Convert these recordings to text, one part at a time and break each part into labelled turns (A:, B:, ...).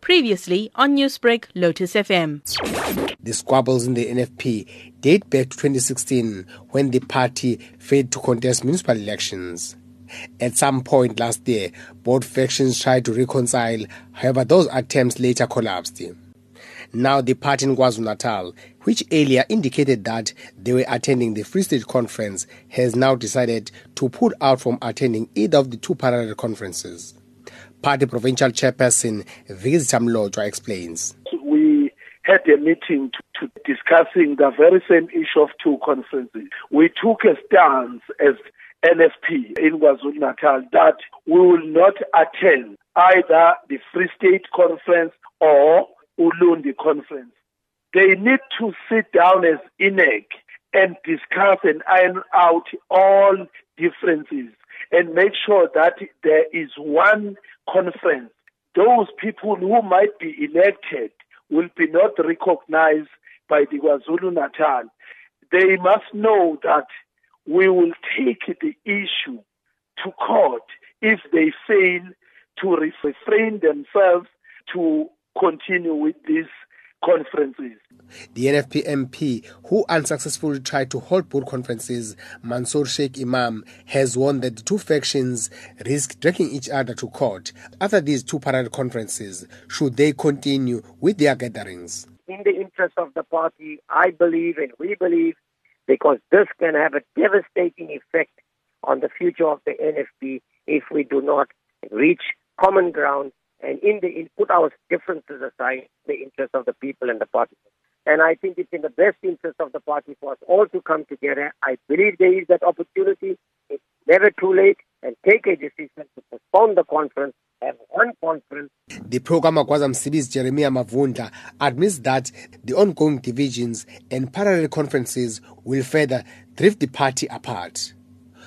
A: Previously on Newsbreak, Lotus FM.
B: The squabbles in the NFP date back to 2016 when the party failed to contest municipal elections. At some point last year, both factions tried to reconcile, however, those attempts later collapsed. Now, the party in KwaZulu Natal, which earlier indicated that they were attending the Free State Conference, has now decided to pull out from attending either of the two parallel conferences. Party Provincial Chairperson Vikizita Mlotshwa explains.
C: We had a meeting to, to discussing the very same issue of two conferences. We took a stance as NFP in KwaZulu Natal that we will not attend either the Free State Conference or Ulundi Conference. They need to sit down as INEC and discuss and iron out all differences and make sure that there is one conference. Those people who might be elected will be not recognized by the KwaZulu Natal. They must know that we will take the issue to court if they fail to refrain themselves to continue with these conferences.
B: The NFP MP, who unsuccessfully tried to hold both conferences, Munzoor Shaik Emam, has warned that the two factions risk dragging each other to court after these two parallel conferences, should they continue with their gatherings.
D: In the interest of the party, I believe and we believe, because this can have a devastating effect on the future of the NFP if we do not reach common ground and in the in, put our differences aside, the interest of the people and the party. And I think it's in the best interest of the party for us all to come together. I believe there is that opportunity. It's never too late and take a decision to postpone the conference have one conference.
B: The pro-KaMagwaza-Msibi's Jeremiah Mavunda admits that the ongoing divisions and parallel conferences will further drift the party apart.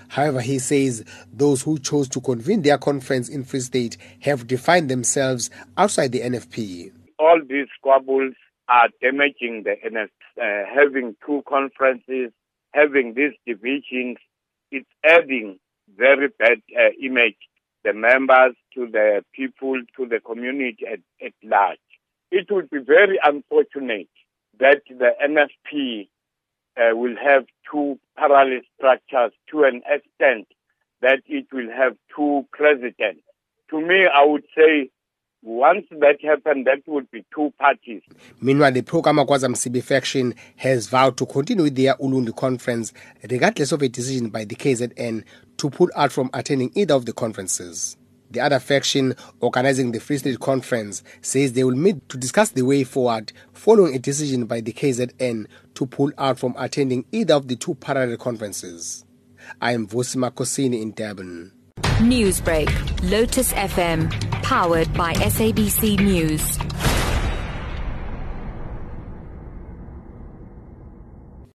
B: However, he says those who chose to convene their conference in Free State have defined themselves outside the NFP.
E: All these squabbles are damaging the NFP. Uh, having two conferences, having these divisions, it's adding very bad uh, image the members to the people to the community at, at large. It would be very unfortunate that the NFP uh, will have two parallel structures to an extent that it will have two presidents. To me, I would say once that happened, that would be two parties.
B: Meanwhile, the pro-KaMagwaza-Msibi faction has vowed to continue with their Ulundi conference regardless of a decision by the KZN to pull out from attending either of the conferences. The other faction organizing the Free State Conference says they will meet to discuss the way forward following a decision by the KZN to pull out from attending either of the two parallel conferences. I am Vusi Makhosini in Durban.
A: Newsbreak, Lotus FM, powered by SABC News.